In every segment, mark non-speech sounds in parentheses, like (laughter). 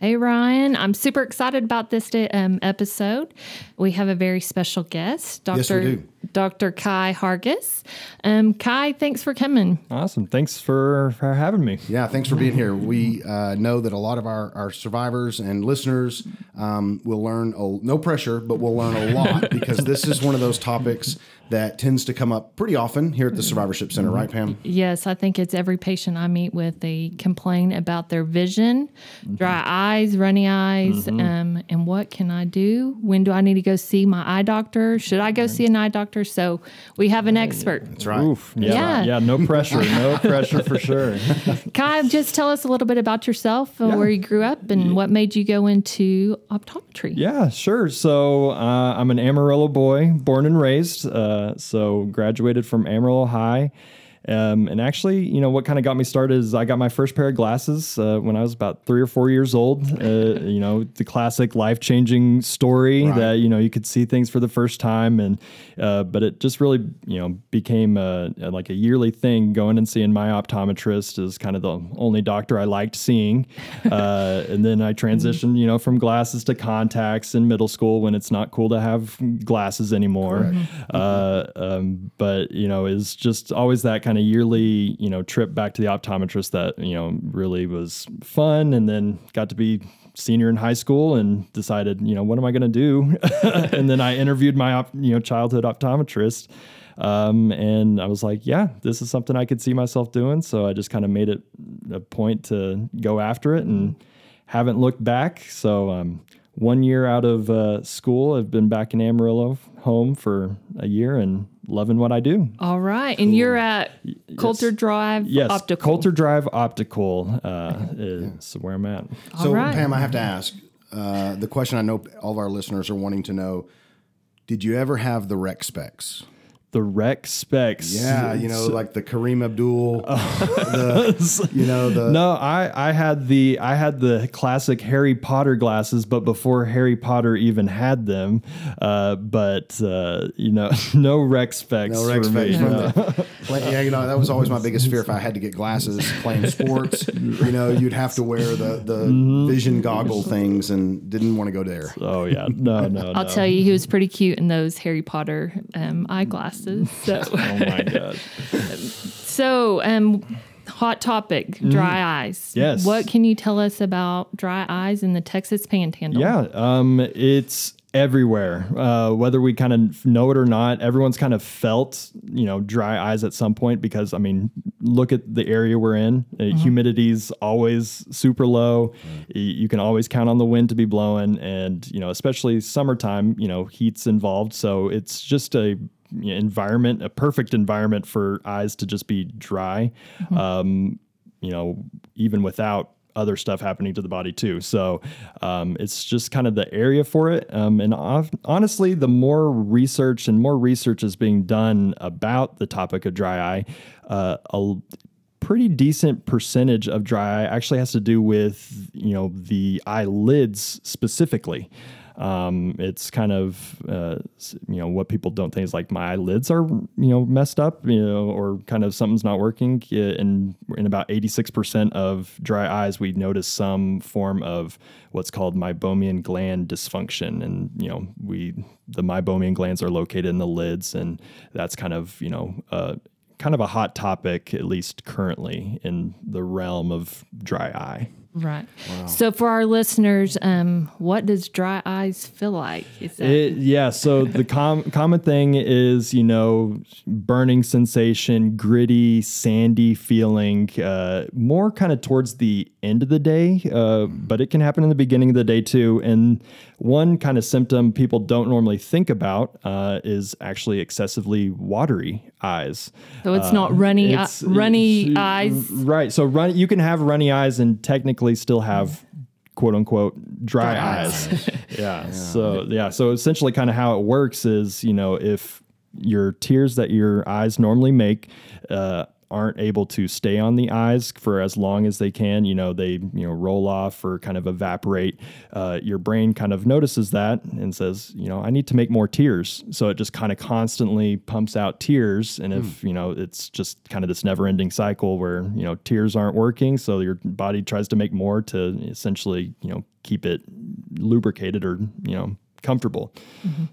Hey, Ryan. I'm super excited about this um, episode. We have a very special guest, Dr. Yes. Dr. Kai Hargis. Um, Kai, thanks for coming. Awesome. Thanks for, for having me. Yeah, thanks for being here. We uh, know that a lot of our, our survivors and listeners um, will learn, a, no pressure, but we'll learn a lot (laughs) because this is one of those topics that tends to come up pretty often here at the Survivorship Center, right, Pam? Yes, I think it's every patient I meet with. They complain about their vision, dry eyes, runny eyes, um, and what can I do? When do I need to go see my eye doctor? Should I go see an eye doctor? So we have an expert. That's right. Oof. Yeah. Yeah. Yeah. no (laughs) pressure. No pressure for sure. (laughs) Kai, just tell us a little bit about yourself, uh, where you grew up, and what made you go into optometry. Yeah, sure. So uh, I'm an Amarillo boy, born and raised. Uh, so graduated from Amarillo High. Um, and actually, you know, what kind of got me started is I got my first pair of glasses uh, when I was about three or four years old. Uh, you know, the classic life changing story Right. that, you know, you could see things for the first time. And, uh, but it just really, you know, became a, a- like a yearly thing going and seeing my optometrist is kind of the only doctor I liked seeing. (laughs) Uh, and then I transitioned, you know, from glasses to contacts in middle school when it's not cool to have glasses anymore. Uh, um, but, you know, is just always that kind of yearly, you know, trip back to the optometrist that, you know, really was fun. And then got to be senior in high school and decided, you know, what am I going to do? (laughs) and then I interviewed my, op, you know, childhood optometrist. Um, and I was like, yeah, this is something I could see myself doing. So I just kind of made it a point to go after it and haven't looked back. So, um, one year out of uh, school, I've been back in Amarillo home for a year and loving what I do. All right, and you're at Coulter Drive Yes, Optical. Coulter Drive Optical uh, is where I'm at. So, All right. Pam, I have to ask uh, the question I know all of our listeners are wanting to know Did you ever have the rec specs? The rec specs. Yeah, you know, like the Kareem Abdul, (laughs) the, you know, the. No, I I had the I had the classic Harry Potter glasses, but before Harry Potter even had them. Uh, but uh, you know, (laughs) no rec specs No rec for specs me. no. the- Play- yeah, you know that was always my biggest fear. If I had to get glasses playing sports, (laughs) you know, you'd have to wear the the Mm-hmm. vision goggle things, and didn't want to go there. Oh yeah, no, no, I'll no. tell you, he was pretty cute in those Harry Potter um, eyeglasses. (laughs) So, Oh my god. (laughs) so um, hot topic: dry eyes. Mm-hmm. Yes. What can you tell us about dry eyes in the Texas Panhandle? Yeah, um, it's everywhere. Uh, whether we kind of know it or not, everyone's kind of felt, you know, dry eyes at some point because, I mean, look at the area we're in. Uh, Humidity's always super low. Y- You can always count on the wind to be blowing, and you know, especially summertime, you know, heat's involved. So it's just a you know, environment, a perfect environment for eyes to just be dry. Um, you know, even without other stuff happening to the body too. So um, it's just kind of the area for it. Um, and of- honestly, the more research and more research is being done about the topic of dry eye, uh, a pretty decent percentage of dry eye actually has to do with you know the eyelids specifically. Um, it's kind of uh, you know what people don't think is like my eyelids are you know messed up you know or kind of something's not working. And in about eighty six percent of dry eyes, we notice some form of what's called meibomian gland dysfunction, and you know we the meibomian glands are located in the lids, and that's kind of you know. Uh, kind of a hot topic, at least currently, in the realm of dry eye. Right. So for our listeners, um, what does dry eyes feel like? Is that It, yeah. So (laughs) the com- common thing is, you know, burning sensation, gritty, sandy feeling, uh, more kind of towards the end of the day, uh, but it can happen in the beginning of the day too. And one kind of symptom people don't normally think about uh, is actually excessively watery eyes. so? It's not runny, eye- It's- runny it's- eyes. Right. So run you can have runny eyes and technically still have quote unquote dry, eyes. (laughs) (laughs) yeah. So yeah. So essentially, kind of how it works is you know if your tears that your eyes normally make. Uh, aren't able to stay on the eyes for as long as they can. You know, they you know roll off or kind of evaporate. Uh, your brain kind of notices that and says, you know, I need to make more tears. So it just kind of constantly pumps out tears. And if you know, it's just kind of this never-ending cycle where you know tears aren't working, so your body tries to make more to essentially you know keep it lubricated or you know comfortable.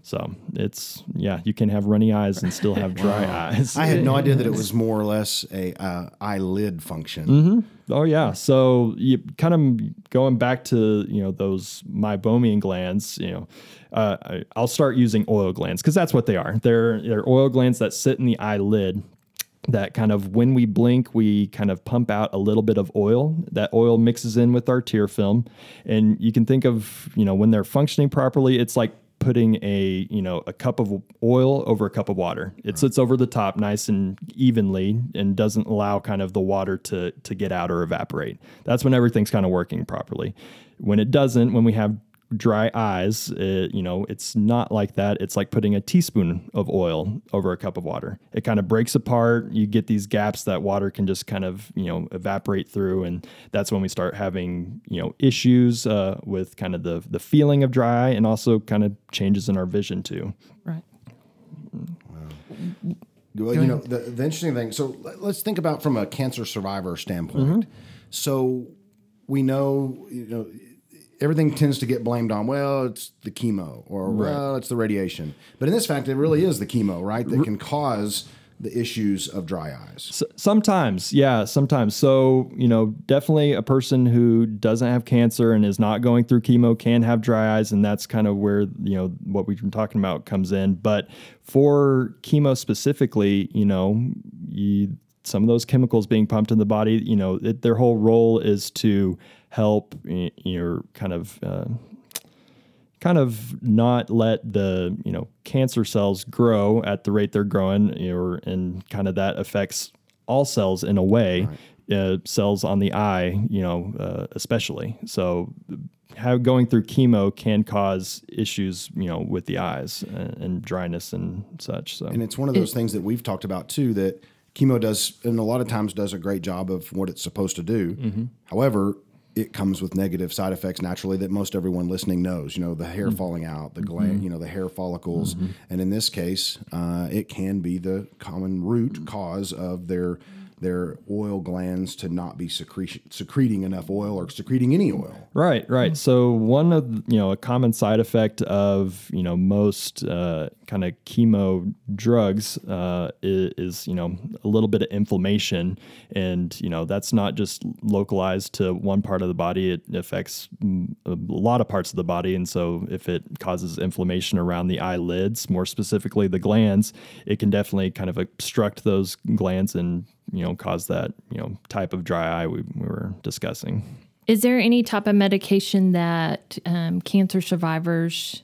So it's yeah, you can have runny eyes and still have dry (laughs) eyes. I had no idea that it (laughs) was more or less a uh, eyelid function. Oh yeah. So you kind of going back to you know those meibomian glands. You know, uh, I, I'll start using oil glands because that's what they are. They're they're oil glands that sit in the eyelid. That kind of when we blink, we kind of pump out a little bit of oil. That oil mixes in with our tear film, and you can think of you know when they're functioning properly, it's like putting a you know a cup of oil over a cup of water. It sits over the top nice and evenly and doesn't allow kind of the water to to get out or evaporate. That's when everything's kind of working properly. When it doesn't, when we have dry eyes, it, you know, it's not like that. It's like putting a teaspoon of oil over a cup of water. It kind of breaks apart. You get these gaps that water can just kind of, you know, evaporate through. And that's when we start having, you know, issues uh, with kind of the, the feeling of dry and also kind of changes in our vision too. Right. Well, you know, the, the interesting thing. So let- let's think about from a cancer survivor standpoint. So we know, you know, everything tends to get blamed on. Well, it's the chemo, or well, it's the radiation. But in this fact, it really is the chemo, right, that can cause the issues of dry eyes. S- sometimes, yeah, sometimes. So, you know, definitely a person who doesn't have cancer and is not going through chemo can have dry eyes, and that's kind of where you know what we've been talking about comes in. But for chemo specifically, you know, you, some of those chemicals being pumped in the body, you know, it, their whole role is to help y- your kind of. Uh, kind of not let the you know cancer cells grow at the rate they're growing you know, and kind of that affects all cells in a way uh, cells on the eye you know uh, especially so how going through chemo can cause issues you know with the eyes and, and dryness and such so And it's one of those things that we've talked about too that chemo does, and a lot of times does a great job of what it's supposed to do. However, it comes with negative side effects naturally that most everyone listening knows. You know, the hair mm-hmm. falling out, the gland, mm-hmm. you know, the hair follicles, mm-hmm. and in this case, uh, it can be the common root cause of their their oil glands to not be secretion, secreting enough oil or secreting any oil. Right, right. So one of you know a common side effect of you know most uh, kind of chemo drugs uh, is, is you know a little bit of inflammation, and you know that's not just localized to one part of the body. It affects a lot of parts of the body, and so if it causes inflammation around the eyelids, more specifically the glands, it can definitely kind of obstruct those glands and you know cause that you know type of dry eye we, we were discussing. Is there any type of medication that um, cancer survivors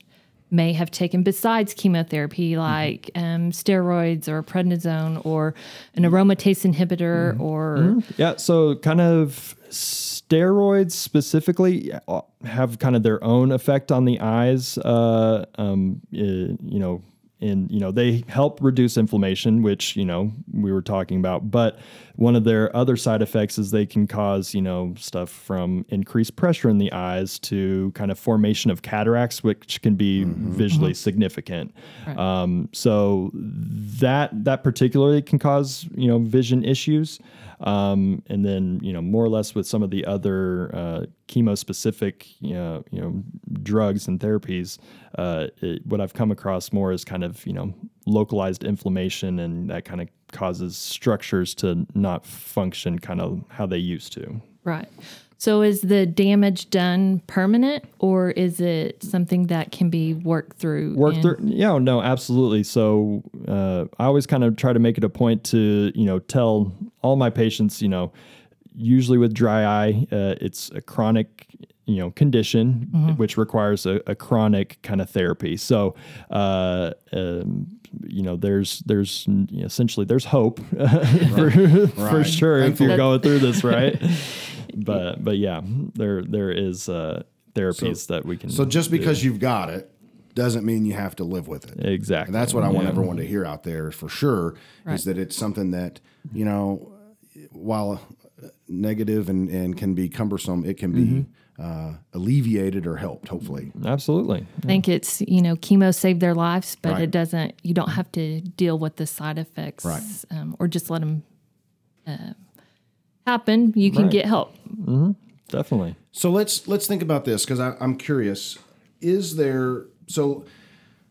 may have taken besides chemotherapy, like um, steroids or prednisone or an aromatase inhibitor or Yeah, so kind of steroids specifically uh, have kind of their own effect on the eyes. Uh, um, uh, you know, and you know they help reduce inflammation, which you know we were talking about. But one of their other side effects is they can cause you know stuff from increased pressure in the eyes to kind of formation of cataracts, which can be visually significant. Um, so that that particularly can cause you know vision issues. Um, and then you know more or less with some of the other uh, chemo specific you know, you know drugs and therapies, uh, it, what I've come across more is kind of you know localized inflammation and that kind of causes structures to not function kind of how they used to. right. So is the damage done permanent or is it something that can be worked through? work through yeah no absolutely so uh, i always kind of try to make it a point to you know tell all my patients you know usually with dry eye uh, it's a chronic you know condition which requires a, a chronic kind of therapy so uh, um, you know there's there's you know, essentially there's hope (laughs) for, for Right. sure if you're going through this right (laughs) (laughs) but but yeah there there is uh therapies that we can. So just because you've got it doesn't mean you have to live with it. exactly, And that's what I want Yeah. everyone to hear out there for sure Right. is that it's something that, you know, while negative and, and can be cumbersome, it can be Mm-hmm. uh, alleviated or helped, hopefully. Absolutely. I think it's you know chemo saved their lives, but Right. it doesn't. You don't have to deal with the side effects, Right. um, or just let them uh, happen. You can Right. get help. Definitely. So let's let's think about this because I'm curious. Is there so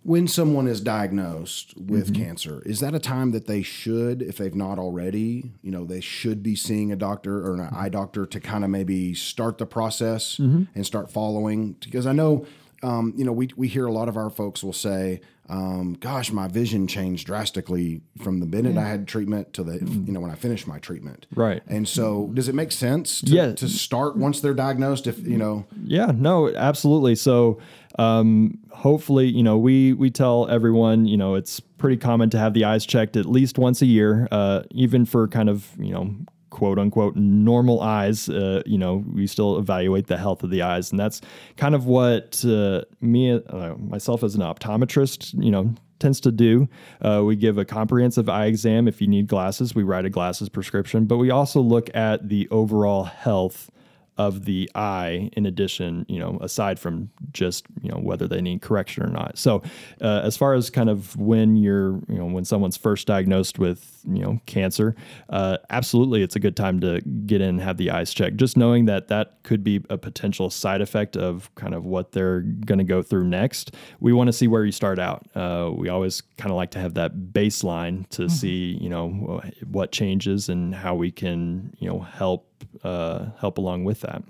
when someone is diagnosed with cancer, is that a time that they should, if they've not already, you know, they should be seeing a doctor or an eye doctor to kind of maybe start the process and start following? Because I know, um, you know, we we hear a lot of our folks will say, um, "Gosh, my vision changed drastically from the minute I had treatment to the, you know, when I finished my treatment." Right. And so, does it make sense to, Yeah. to start once they're diagnosed? If you know, Yeah, no, absolutely. So, um, hopefully, you know, we we tell everyone, you know, it's pretty common to have the eyes checked at least once a year, uh, even for kind of, you know, quote unquote normal eyes. Uh, you know, we still evaluate the health of the eyes, and that's kind of what uh, me, uh, myself as an optometrist, you know. Tends to do. Uh, we give a comprehensive eye exam. If you need glasses, we write a glasses prescription, but we also look at the overall health of the eye in addition you know aside from just you know whether they need correction or not. So uh, as far as kind of when you're you know when someone's first diagnosed with you know cancer uh, absolutely it's a good time to get in and have the eyes checked. Just knowing that that could be a potential side effect of kind of what they're going to go through next we want to see where you start out. Uh, we always kind of like to have that baseline to see you know what changes and how we can you know help uh, help along with that.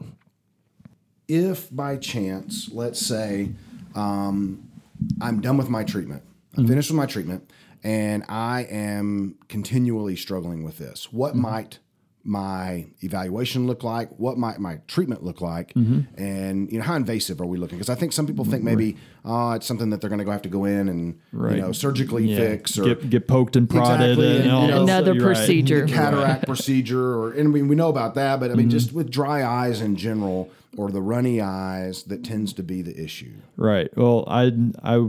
if by chance, let's say, um, I'm done with my treatment, I'm finished with my treatment, and I am continually struggling with this, what might my evaluation look like? What might my treatment look like? Mm-hmm. And you know, how invasive are we looking? Because I think some people think maybe oh, it's something that they're going to go have to go in and Right. you know surgically fix or get get poked and prodded Exactly, and, and, you know, Another you're right. procedure. cataract procedure or and I mean we know about that, but I mean mm-hmm. just with dry eyes in general or the runny eyes that tends to be the issue. Right. Well, I I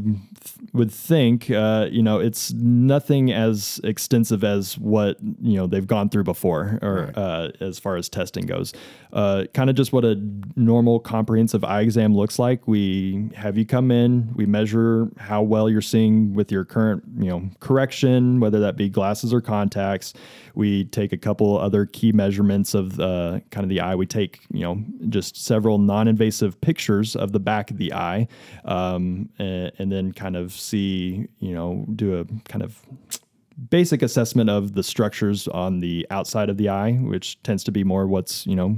would think uh, you know it's nothing as extensive as what you know they've gone through before, or uh, as far as testing goes. Uh, kind of just what a normal comprehensive eye exam looks like. We have you come in, we measure how well you're seeing with your current you know correction, whether that be glasses or contacts. We take a couple other key measurements of uh, kind of the eye. We take you know just several non-invasive pictures of the back of the eye, um, and, and then kind of see you know do a kind of basic assessment of the structures on the outside of the eye, which tends to be more what's you know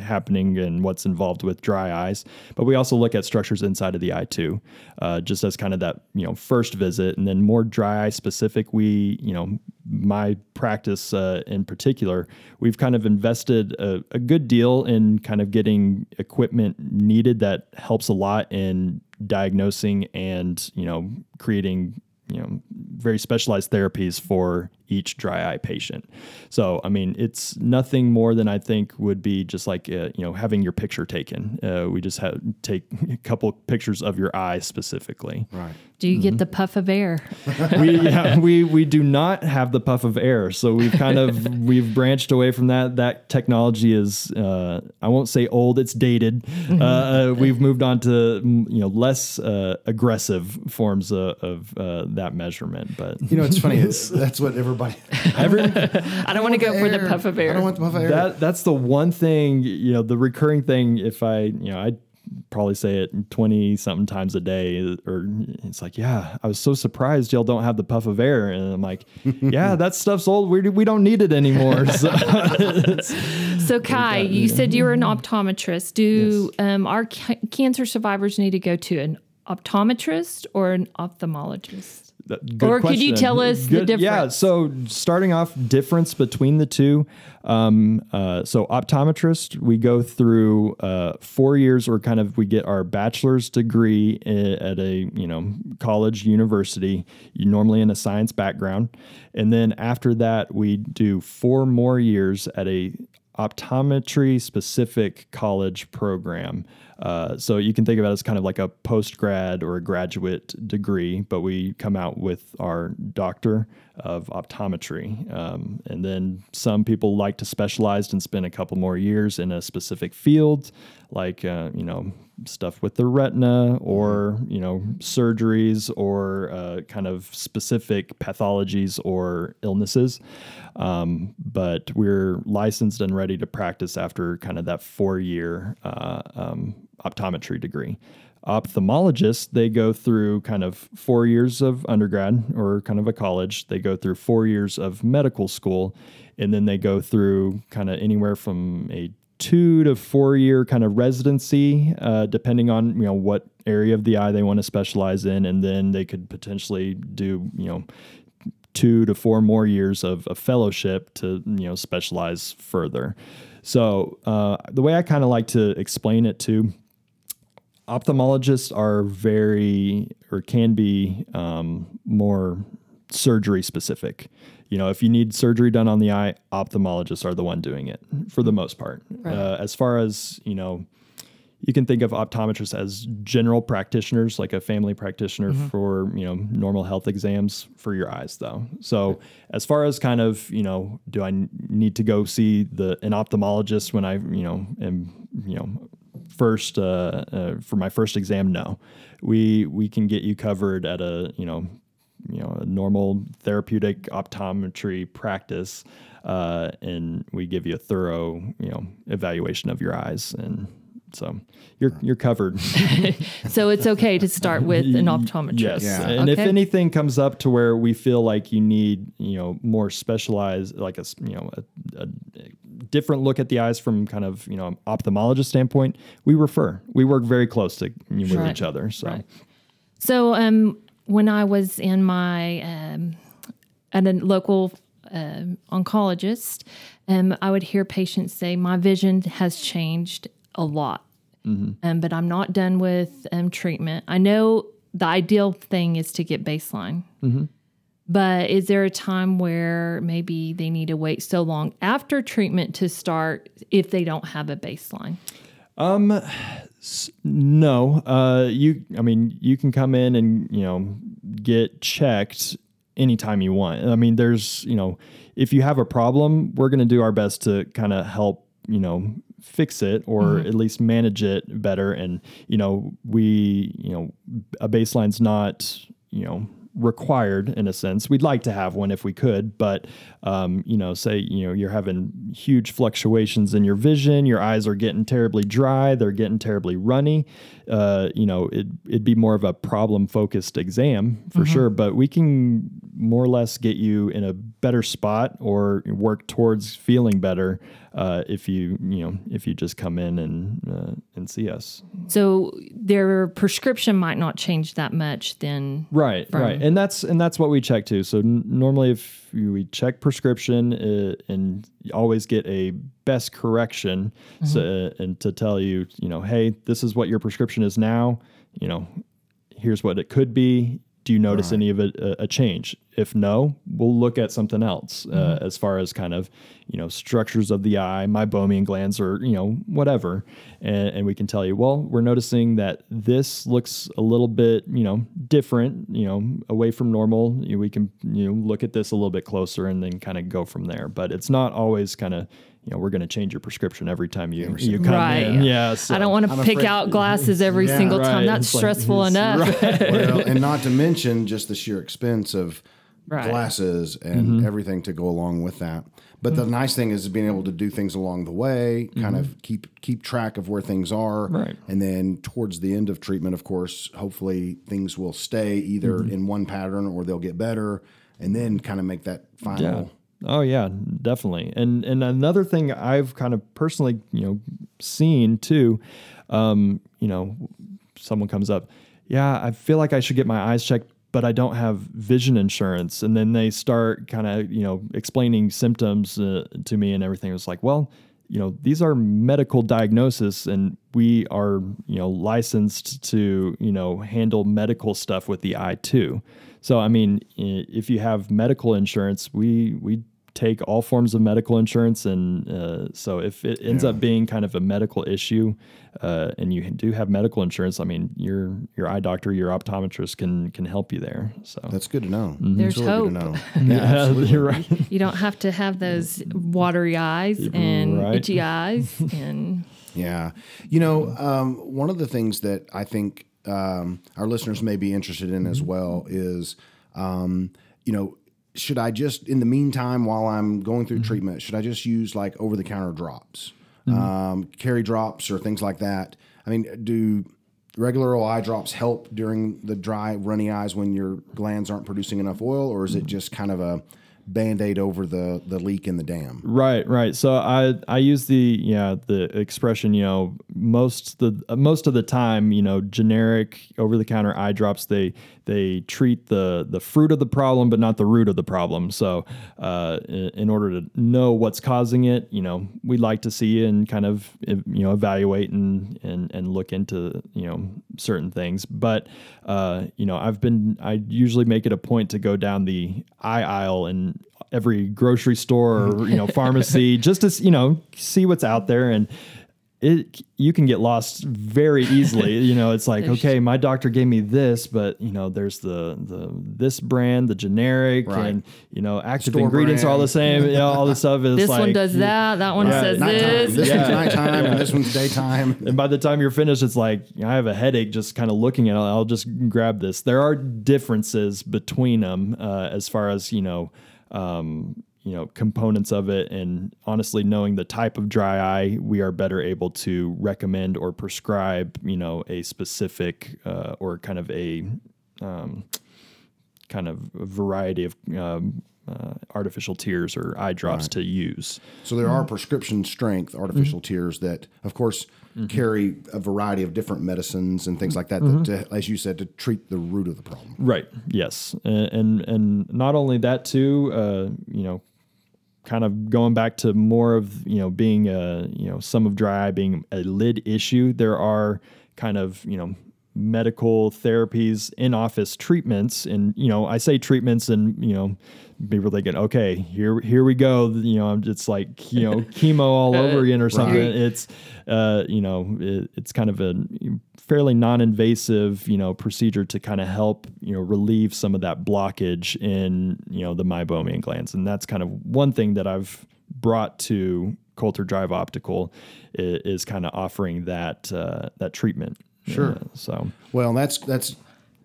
happening and what's involved with dry eyes. But we also look at structures inside of the eye too, uh, just as kind of that you know first visit, and then more dry eye specific. We you know my practice uh, in particular, we've kind of invested a, a good deal in kind of getting equipment needed that helps a lot in diagnosing and you know creating you know very specialized therapies for each dry eye patient. So I mean, it's nothing more than I think would be just like uh, you know having your picture taken. Uh, we just have take a couple pictures of your eye specifically. Right. Do you Mm-hmm. get the puff of air? (laughs) we yeah, we we do not have the puff of air, so we've kind of (laughs) we've branched away from that. That technology is uh, I won't say old; it's dated. Uh, uh, we've moved on to you know less uh, aggressive forms of, of uh, that measurement, but You know, it's funny. It's, (laughs) that's what everybody. (laughs) every (laughs) I don't want to go for the puff of I air. don't want the puff of air. that that's the one thing you know the recurring thing if i you know i probably say it 20 something times a day or it's like yeah i was so surprised y'all don't have the puff of air and i'm like (laughs) yeah that stuff's old we, we don't need it anymore so So Kai, you said you were an optometrist. Do um, our ca- cancer survivors need to go to an optometrist or an ophthalmologist? Good Or could you tell us the difference? Yeah, so starting off, difference between the two. Um, uh, so optometrist, we go through uh, four years, or kind of we get our bachelor's degree at a you know college, university, normally in a science background, and then after that we do four more years at a optometry specific college program. Uh, so you can think of it as kind of like a post grad or a graduate degree, but we come out with our doctor of optometry. Um, and then some people like to specialize and spend a couple more years in a specific field, like, uh, you know, stuff with the retina or, you know, surgeries or uh, kind of specific pathologies or illnesses. Um, but we're licensed and ready to practice after kind of that four year uh, um, optometry degree. Ophthalmologists, they go through kind of four years of undergrad or kind of a college. They go through four years of medical school, and then they go through kind of anywhere from a two to four year kind of residency, uh, depending on you know what area of the eye they want to specialize in, and then they could potentially do you know two to four more years of a fellowship to you know specialize further. So uh, the way I kind of like to explain it to ophthalmologists are very or can be um, more surgery specific. You know, if you need surgery done on the eye, ophthalmologists are the one doing it for the most part. Right. Uh, as far as you know, you can think of optometrists as general practitioners, like a family practitioner for you know normal health exams for your eyes, though. So as far as kind of you know, do I need to go see the an ophthalmologist when I you know am you know first uh, uh, for my first exam? No, we we can get you covered at a you know you know a normal therapeutic optometry practice, uh, and we give you a thorough you know evaluation of your eyes and. So you're you're covered. (laughs) So it's okay to start with an optometrist. Yes. Yeah. And if anything comes up to where we feel like you need, you know, more specialized, like a, s- you know, a, a different look at the eyes from kind of, you know, ophthalmologist standpoint, we refer. We work very close to with Right. each other. So Right. So um, when I was in my um, at a local um oncologist, um, I would hear patients say, "My vision has changed a lot, um, but I'm not done with um, treatment. I know the ideal thing is to get baseline." But is there a time where maybe they need to wait so long after treatment to start if they don't have a baseline? No, uh, you. I mean, you can come in and you know get checked anytime you want. I mean, there's you know, if you have a problem, we're going to do our best to kind of help you know fix it or at least manage it better. And you know, we you know a baseline's not you know required in a sense. We'd like to have one if we could, but um, you know, say you know you're having huge fluctuations in your vision, your eyes are getting terribly dry, they're getting terribly runny. Uh, you know, it, it'd be more of a problem focused exam for sure, but we can more or less get you in a better spot or work towards feeling better uh, if you you know if you just come in and uh, and see us. So their prescription might not change that much then. Right, right, and that's and that's what we check too. So n- normally, if we check prescription uh, and always get a best correction, so, uh, and to tell you, you know, hey, this is what your prescription is now. You know, here's what it could be. Do you notice any of it uh, a change? If no, we'll look at something else uh, as far as kind of you know structures of the eye, meibomian glands, or you know whatever, and, and we can tell you, well, we're noticing that this looks a little bit you know different, you know, away from normal. You know, we can you know look at this a little bit closer and then kind of go from there. But it's not always kind of you know we're going to change your prescription every time you you come Right. in. Yeah, so- I don't want to pick afraid- out (laughs) glasses every Yeah. single time. That's It's stressful it's- enough. well, (laughs) and not to mention just the sheer expense of Right. glasses and mm-hmm. everything to go along with that. But the mm-hmm. nice thing is being able to do things along the way, kind of mm-hmm. keep keep track of where things are, Right. and then towards the end of treatment, of course, hopefully things will stay either in one pattern or they'll get better, and then kind of make that final. Yeah. Oh yeah, definitely. And and another thing I've kind of personally, you know, seen too, um, you know, someone comes up, yeah, I feel like I should get my eyes checked, but I don't have vision insurance, and then they start kind of, you know, explaining symptoms uh, to me and everything. It's like, well, you know, these are medical diagnosis, and we are, you know, licensed to, you know, handle medical stuff with the eye too. So, I mean, if you have medical insurance, we we take all forms of medical insurance, and uh, so if it ends up being kind of a medical issue, uh, and you do have medical insurance, I mean, your your eye doctor, your optometrist can can help you there. So That's good to know. There's It's really good to hope. know. (laughs) yeah, absolutely. you're right. (laughs) You don't have to have those watery eyes and Right. itchy eyes (laughs) and Yeah. You know, um, one of the things that I think um, our listeners may be interested in as well is, um, you know, should I just, in the meantime, while I'm going through mm-hmm. treatment, should I just use like over the counter drops, mm-hmm. um, carry drops or things like that? I mean, do regular old eye drops help during the dry, runny eyes when your glands aren't producing enough oil, or is it mm-hmm. just kind of a band aid over the, the leak in the dam? Right, right. So I I use the yeah the expression you know most the most of the time you know generic over the counter eye drops they they treat the the fruit of the problem but not the root of the problem. So uh, in, in order to know what's causing it, you know we'd like to see and kind of you know evaluate and and and look into you know certain things. But uh, you know I've been I usually make it a point to go down the eye aisle and every grocery store or you know pharmacy (laughs) just to you know see what's out there and it you can get lost very easily (laughs) you know it's like okay my doctor gave me this but you know there's the the this brand the generic Right. and you know active Store ingredients are all the same you know, all this stuff is this like one does that, that one Yeah. says Nighttime. this. This Yeah. one's nighttime and this one's (laughs) daytime. and by the time you're finished, it's like I have a headache just kind of looking at it. I'll just grab this. There are differences between them uh, as far as you know, um, you know, components of it. And honestly, knowing the type of dry eye, we are better able to recommend or prescribe, you know, a specific uh, or kind of a um, kind of variety of. Um, uh, artificial tears or eye drops to use. So there are prescription strength artificial tears that, of course, carry a variety of different medicines and things like that, that to, as you said, to treat the root of the problem. Right. Yes. And and, and not only that too, uh, you know, kind of going back to more of you know being a you know some of dry eye being a lid issue. There are kind of you know medical therapies in office treatments and you know I say treatments and you know people thinking okay here here we go you know I'm like you know (laughs) chemo all over again or something. Right. it's uh you know it, it's kind of a fairly non-invasive you know procedure to kind of help you know relieve some of that blockage in you know the meibomian glands. And that's kind of one thing that I've brought to Coulter Drive Optical is, is kind of offering that uh, that treatment Sure. Uh, so Well, that's that's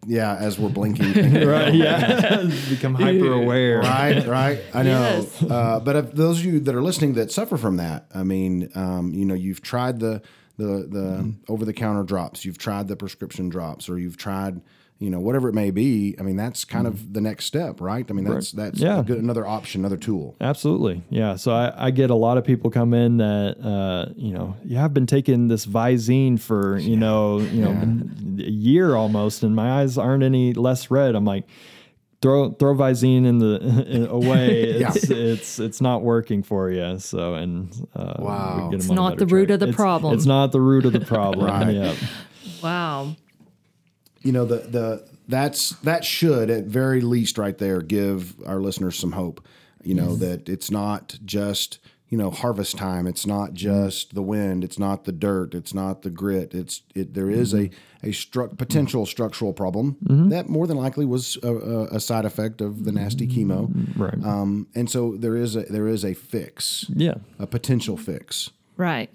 yeah. As we're blinking, (laughs) right yeah (laughs) become (laughs) hyper aware right, right. I know. Yes. Uh, but if those of you that are listening that suffer from that, I mean, um, you know, you've tried the the the over the counter drops, you've tried the prescription drops, or you've tried, you know, whatever it may be. I mean, that's kind of the next step, right? I mean, that's that's Yeah. a good, another option, another tool. Absolutely. Yeah. So I, I get a lot of people come in that, uh, you know, yeah, I've been taking this Visine for, you know, you know, a year almost and my eyes aren't any less red. I'm like, throw, throw Visine in the, (laughs) in, away. (laughs) Yeah. It's, it's, it's not working for you. So, and, uh, Wow. It's not better the root of the It's- problem. It's not the root of the problem. (laughs) Right. Yeah. Wow. You know the the that's that should at very least right there give our listeners some hope you know that it's not just you know harvest time. It's not mm-hmm. just the wind. It's not the dirt. It's not the grit. It's it there is a mm-hmm. a stru- potential structural problem mm-hmm. that more than likely was a, a, a side effect of the nasty chemo. Right. um, and so there is a there is a fix. Yeah. a potential fix Right.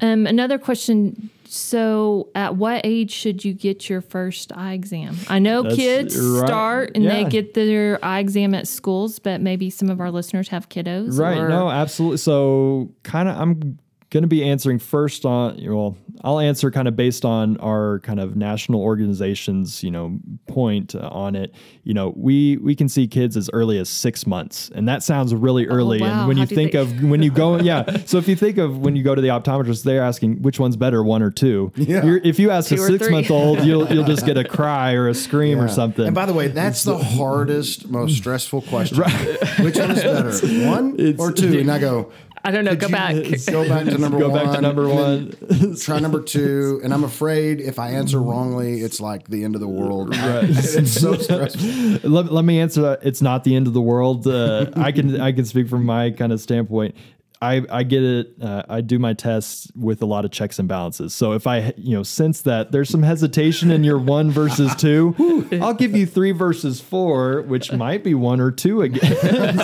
Um, another question. So, at what age should you get your first eye exam? I know That's kids right. start and they get their eye exam at schools, but maybe some of our listeners have kiddos. Right. or- No, absolutely. So, kind of, I'm going to be answering first on, you well, I'll answer kind of based on our kind of national organization's, you know, point uh, on it. You know, we we can see kids as early as six months, and that sounds really early. wow. And when How you think they- of when you go, yeah. So if you think of when you go to the optometrist, they're asking which one's better, one or two. Yeah. You're, if you ask a Two or six month old, you'll you'll just get a (laughs) cry or a scream or something. And by the way, that's the hardest, most stressful question. (laughs) Which one is better, (laughs) one or two? And I go, I don't know. Could Go back. (laughs) Go back to number Go one. back to number one. Try number two, and I'm afraid if I answer wrongly, it's like the end of the world. (laughs) it's so stressful. let, let me answer that. It's not the end of the world. Uh, I can I can speak from my kind of standpoint. I, I get it. Uh, I do my tests with a lot of checks and balances. So if I you know sense that there's some hesitation in your one versus two, (laughs) I'll give you three versus four, which might be one or two again. (laughs)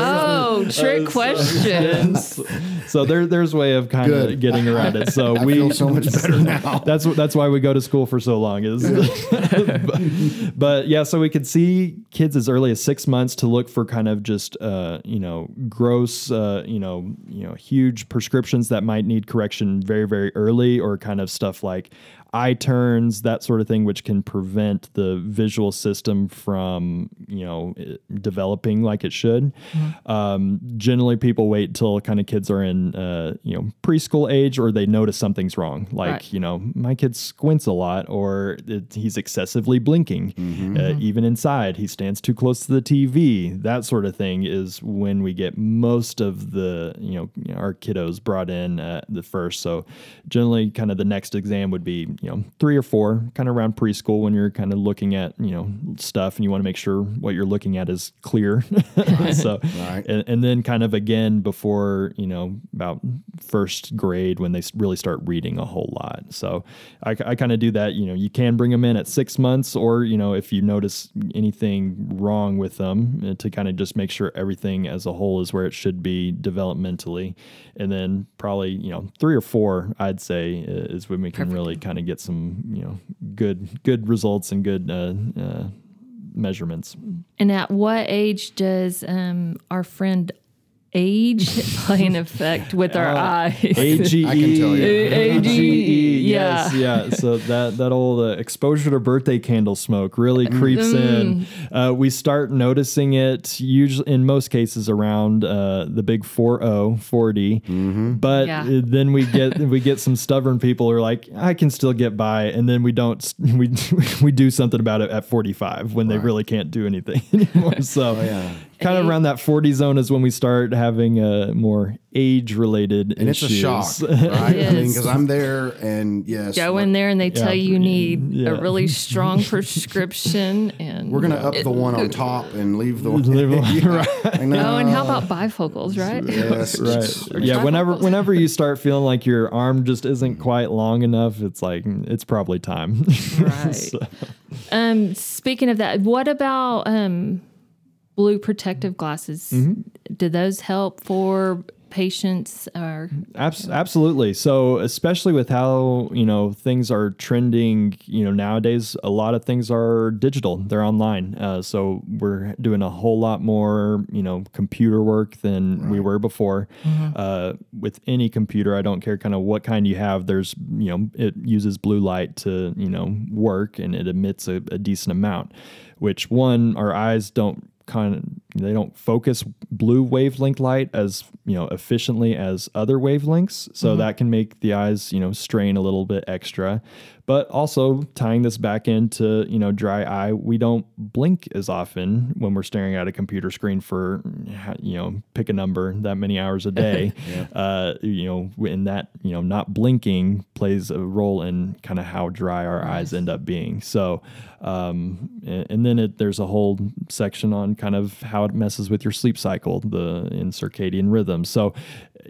oh, trick questions. (laughs) so there there's a way of kind of getting around it. So I we feel so much better now. that's that's why we go to school for so long is but, but yeah so we could see kids as early as six months to look for kind of just uh, you know gross uh, you know you know huge prescriptions that might need correction very very early or kind of stuff like eye turns that sort of thing which can prevent the visual system from you know developing like it should. Um, generally people wait till kind of kids are in uh, you know preschool age or they notice something's wrong. Like Right. you know my kid squints a lot or it, he's excessively blinking Mm-hmm. uh, even inside. He stands too close to the tv that sort of thing is when we get most of the you know our kiddos brought in at the first. So generally kind of the next exam would be you know three or four kind of around preschool when you're kind of looking at you know stuff and you want to make sure what you're looking at is clear. (laughs) (laughs) So Right. and, and then kind of again before you know about first grade when they really start reading a whole lot. So i, I kind of do that you know you can bring them in at six months or you know if you notice anything wrong with them uh, to kind of just make sure everything as a whole is where it should be developmentally. And then probably you know three or four i'd say uh, is when we can really kind of get some you know good good results and good uh, uh, measurements. And at what age does um, our friend age (laughs) play an effect with our eyes? AGE. (laughs) I can tell you. AGE, Yes, (laughs) yeah. So that that old uh, exposure to birthday candle smoke really creeps in. Uh, we start noticing it usually in most cases around uh, the big 40, 40. But Yeah. then we get we get some stubborn people who are like, I can still get by, and then we don't we we do something about it at 45 when they really can't do anything anymore. So yeah. Kind of around that 40 zone is when we start having uh, more age related And it's a shock, (laughs) right? It I mean, because I'm there, and yes, Go in there and they tell you you need Yeah. a really (laughs) strong prescription and we're gonna up the one on top and leave the (laughs) one. Leave it- right. Oh, and how about bifocals, right? Yes, right yeah whenever whenever you start feeling like your arm just isn't quite long enough it's like mm, it's probably time Right. So- Um, speaking of that, what about um, blue protective glasses? Mm-hmm. Do those help for patients or Abs- absolutely. So, especially with how you know things are trending, you know nowadays a lot of things are digital. They're online. Uh, so we're doing a whole lot more, you know, computer work than we were before. Uh, with any computer, I don't care kind of what kind you have. There's you know it uses blue light to you know work and it emits a, a decent amount. Which one our eyes don't kind of they don't focus blue wavelength light as you know efficiently as other wavelengths. So that can make the eyes you know strain a little bit extra. But also tying this back into you know dry eye we don't blink as often when we're staring at a computer screen for you know pick a number that many hours a day. (laughs) Uh, you know in that you know not blinking plays a role in kind of how dry our eyes end up being. So um, and, and then it, there's a whole section on kind of how it messes with your sleep cycle the in circadian rhythm so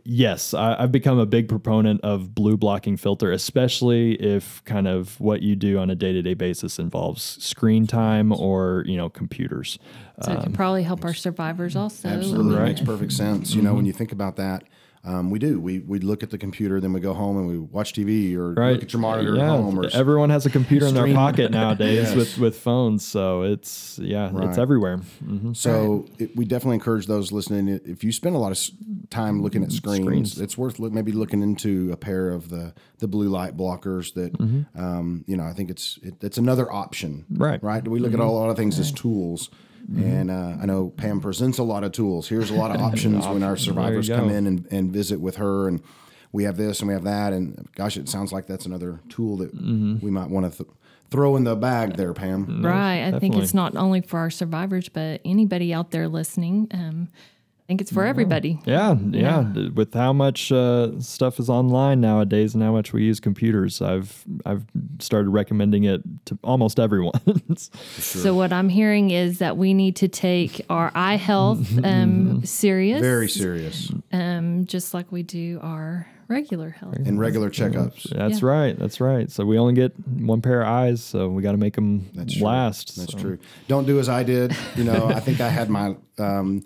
yes I, i've become a big proponent of blue blocking filter especially if kind of what you do on a day-to-day basis involves screen time or you know computers so it could um, probably help our survivors also. Absolutely, Right. makes perfect sense. You know, when you think about that, um, we do. We we look at the computer, then we go home and we watch TV or right look at your monitor yeah at home. Or everyone has a computer in their pocket nowadays (laughs) Yes. with with phones so it's yeah Right. it's everywhere Mhm. So it, we definitely encourage those listening. If you spend a lot of time looking at screens, Screens. it's worth look, maybe looking into a pair of the the blue light blockers. That um, you know, I think it's it, it's another option. Right. Right. We look at a lot of things as tools. And uh, I know Pam presents a lot of tools. Here's a lot of (laughs) options when our survivors come in and, and visit with her, and we have this and we have that. And gosh, it sounds like that's another tool that we might want to th- throw in the bag there, Pam. Right. I think it's not only for our survivors, but anybody out there listening. Um, think it's for everybody. Yeah, yeah. th- With how much uh, stuff is online nowadays and how much we use computers, I've I've started recommending it to almost (laughs) everyone. So what I'm hearing is that we need to take our eye health (laughs) um, serious, Very serious. um, just like we do our regular health. And regular checkups. That's Yeah. right. That's right. So we only get one pair of eyes, so we got to make them That's true. last. That's so. true. Don't do as I did. You know, I think I had my um,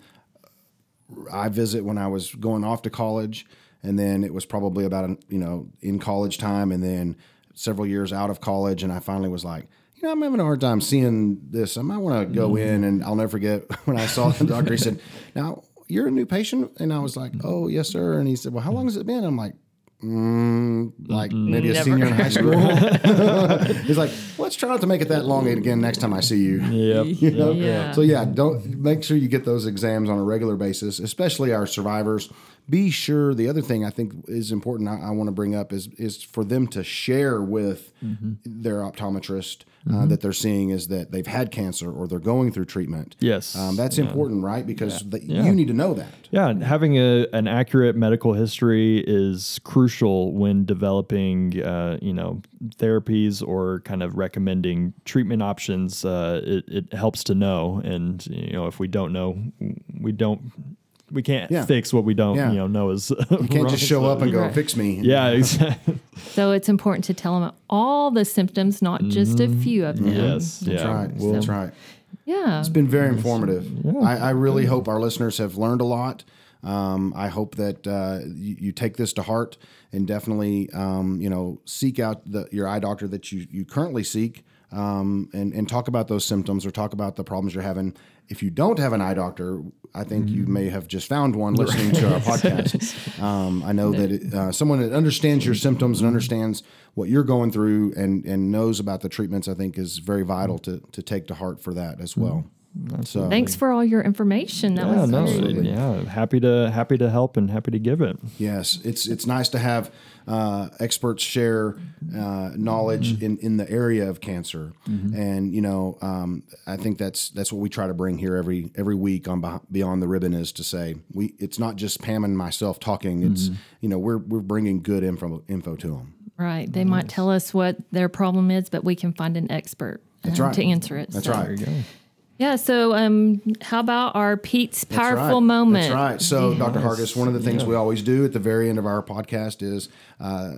eye visit when I was going off to college, and then it was probably about you know in college time, and then several years out of college, and I finally was like. You know, I'm having a hard time seeing this. I might want to go mm-hmm. in, and I'll never forget (laughs) when I saw the doctor. He said, "Now you're a new patient," and I was like, "Oh, yes, sir." And he said, "Well, how long has it been?" I'm like, mm, "Like maybe a Never. senior in high school." (laughs) (laughs) He's like, "Let's try not to make it that long again next time I see you." Yep. (laughs) You know? Yeah. So yeah, don't make sure you get those exams on a regular basis, especially our survivors. Be sure. The other thing I think is important. I, I want to bring up is is for them to share with their optometrist uh, that they're seeing is that they've had cancer or they're going through treatment. Yes. um, that's important, right? Because the, Yeah. you need to know that. Yeah, having a, an accurate medical history is crucial when developing, uh, you know, therapies or kind of recommending treatment options. Uh, it, it helps to know, and you know, if we don't know, we don't, we can't Yeah. fix what we don't, Yeah. you know, know is. (laughs) You can't just show up and go Right. fix me. Yeah, (laughs) exactly. So it's important to tell them all the symptoms, not just a few of them. yes, That's yeah. right. Well, That's right. Yeah. It's been very informative. I, I really hope our listeners have learned a lot. Um, I hope that uh, you, you take this to heart and definitely, um, you know, seek out the, your eye doctor that you, you currently seek um, and, and talk about those symptoms or talk about the problems you're having. If you don't have an eye doctor, I think you may have just found one listening to our (laughs) podcast. Um, I know that it, uh, someone that understands your symptoms and understands what you're going through and, and knows about the treatments, I think is very vital to, to take to heart for that as well. So Thanks for all your information. That Yeah, was no, very- yeah, happy to happy to help and happy to give it. Yes, it's it's nice to have uh, experts share uh, knowledge in, in the area of cancer, and you know, um, I think that's that's what we try to bring here every every week on Beyond the Ribbon is to say we it's not just Pam and myself talking. It's you know we're we're bringing good info info to them. Right. They might tell us what their problem is, but we can find an expert That's um, right. to answer it. That's So- right. Yeah. So, um, how about our Pete's That's powerful right. moment? That's right. So, Dr. Hargis, one of the things we always do at the very end of our podcast is uh,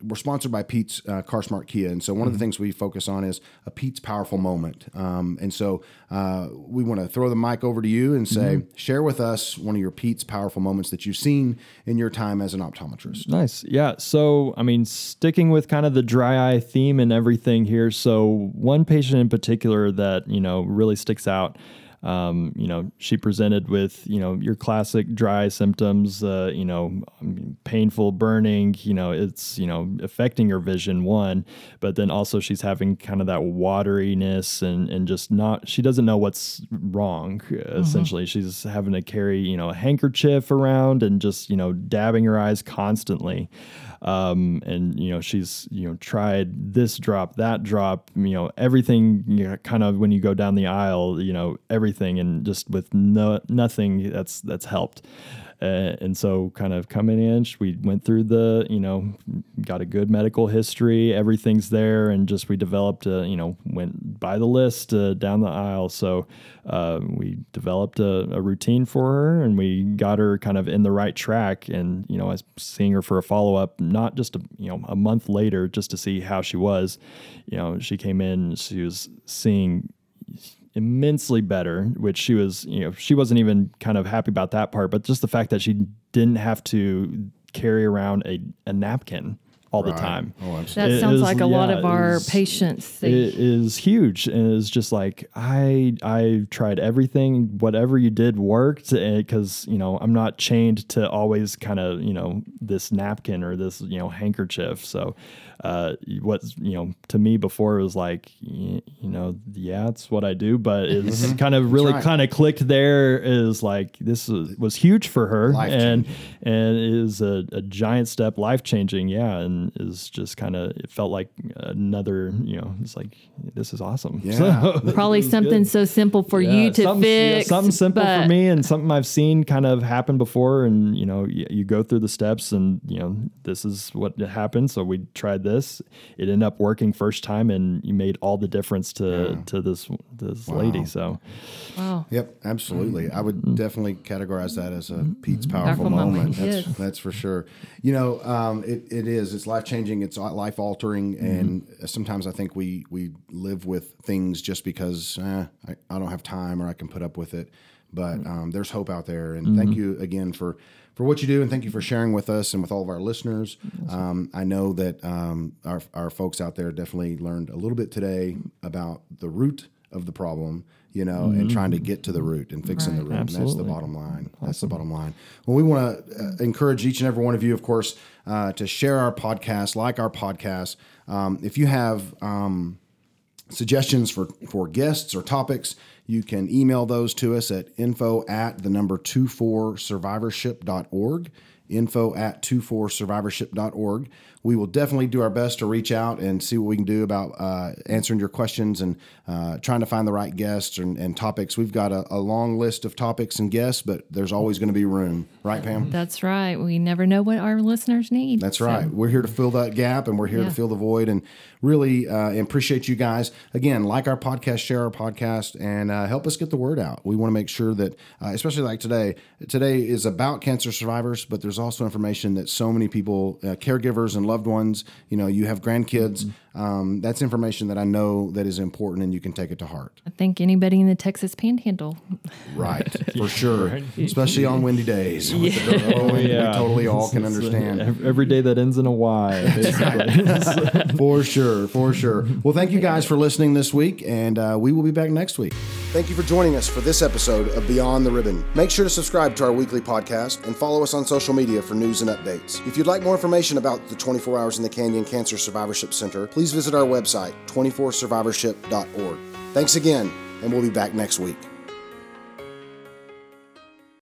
we're sponsored by Pete's uh, Car Smart Kia, and so one of the things we focus on is a Pete's powerful moment. Um, and so uh, we want to throw the mic over to you and say, share with us one of your Pete's powerful moments that you've seen in your time as an optometrist. Nice. Yeah. So, I mean, sticking with kind of the dry eye theme and everything here. So, one patient in particular that, you know, really sticks out. Um, you know, she presented with, you know, your classic dry symptoms, uh, you know, painful burning, you know, it's, you know, affecting her vision, one, but then also she's having kind of that wateriness and, and just not, she doesn't know what's wrong, essentially. She's having to carry, you know, a handkerchief around and just, you know, dabbing her eyes constantly. Um, and, you know, she's, you know, tried this drop, that drop, you know, everything, you know, kind of when you go down the aisle, you know, everything and just with no, nothing that's, that's helped. Uh, and so kind of coming in, we went through the, you know, got a good medical history, everything's there. And just, we developed a, you know, went by the list uh, down the aisle. So uh, we developed a, a routine for her and we got her kind of in the right track. And, you know, I was seeing her for a follow up, not just, a, you know, a month later, just to see how she was. You know, she came in, she was seeing immensely better, which she was, you know, she wasn't even kind of happy about that part, but just the fact that she didn't have to carry around a, a napkin all the time. Oh, that It sounds is- like a lot of our is- patients. They, It is huge, and it's just like I I tried everything. Whatever you did worked, eh, because you know I'm not chained to always kind of you know this napkin or this you know handkerchief. So, uh, what you know to me before it was like you know yeah it's what I do, but it's kind of really right. kind of clicked there. Is like this was, was huge for her, and and it is a, a giant step, life changing. Yeah, and and is just kind of it felt like another you know it's like this is awesome. Yeah. (laughs) Probably something so simple for you to something, yeah, fix. something simple but for me and something I've seen kind of happen before. And you know, you, you go through the steps, and you know, this is what happened. So we tried this. It ended up working first time, and you made all the difference to to this this lady. So Wow. Yep, absolutely. I would definitely categorize that as a Pete's powerful, Powerful moment. moment, That's, yes. that's for sure. You know, um, it, it is. It's life changing. It's life altering, and sometimes I think we we live with things just because eh, I, I don't have time or I can put up with it. But um, there's hope out there, and thank you again for for what you do, and thank you for sharing with us and with all of our listeners. Um, I know that um, our our folks out there definitely learned a little bit today about the root of the problem, you know, and trying to get to the root and fixing the root. That's the bottom line. That's the bottom line. Well, we want to uh, encourage each and every one of you, of course, uh, to share our podcast, like our podcast. Um, if you have um, suggestions for, for guests or topics, you can email those to us at info at the number 24survivorship.org. Info at 24survivorship.org. We will definitely do our best to reach out and see what we can do about uh, answering your questions and uh, trying to find the right guests and, and topics. We've got a, a long list of topics and guests, but there's always going to be room, right, Pam? That's right. We never know what our listeners need. That's So, right. We're here to fill that gap and we're here Yeah. to fill the void and really uh, appreciate you guys. Again, like our podcast, share our podcast, and uh, help us get the word out. We want to make sure that, uh, especially like today, today is about cancer survivors, but there's also information that so many people, uh, caregivers and loved ones, you know, you have grandkids. Um, that's information that I know that is important and you can take it to heart. I think anybody in the Texas Panhandle. Right, (laughs) for sure. Especially on windy days. with the blowing, We totally all can understand. every day that ends in a Y, (laughs) basically. For sure, for sure. Well, thank you guys for listening this week, and uh, we will be back next week. Thank you for joining us for this episode of Beyond the Ribbon. Make sure to subscribe to our weekly podcast and follow us on social media for news and updates. If you'd like more information about the 24 Hours in the Canyon Cancer Survivorship Center, please visit our website, 24survivorship.org. Thanks again, and we'll be back next week.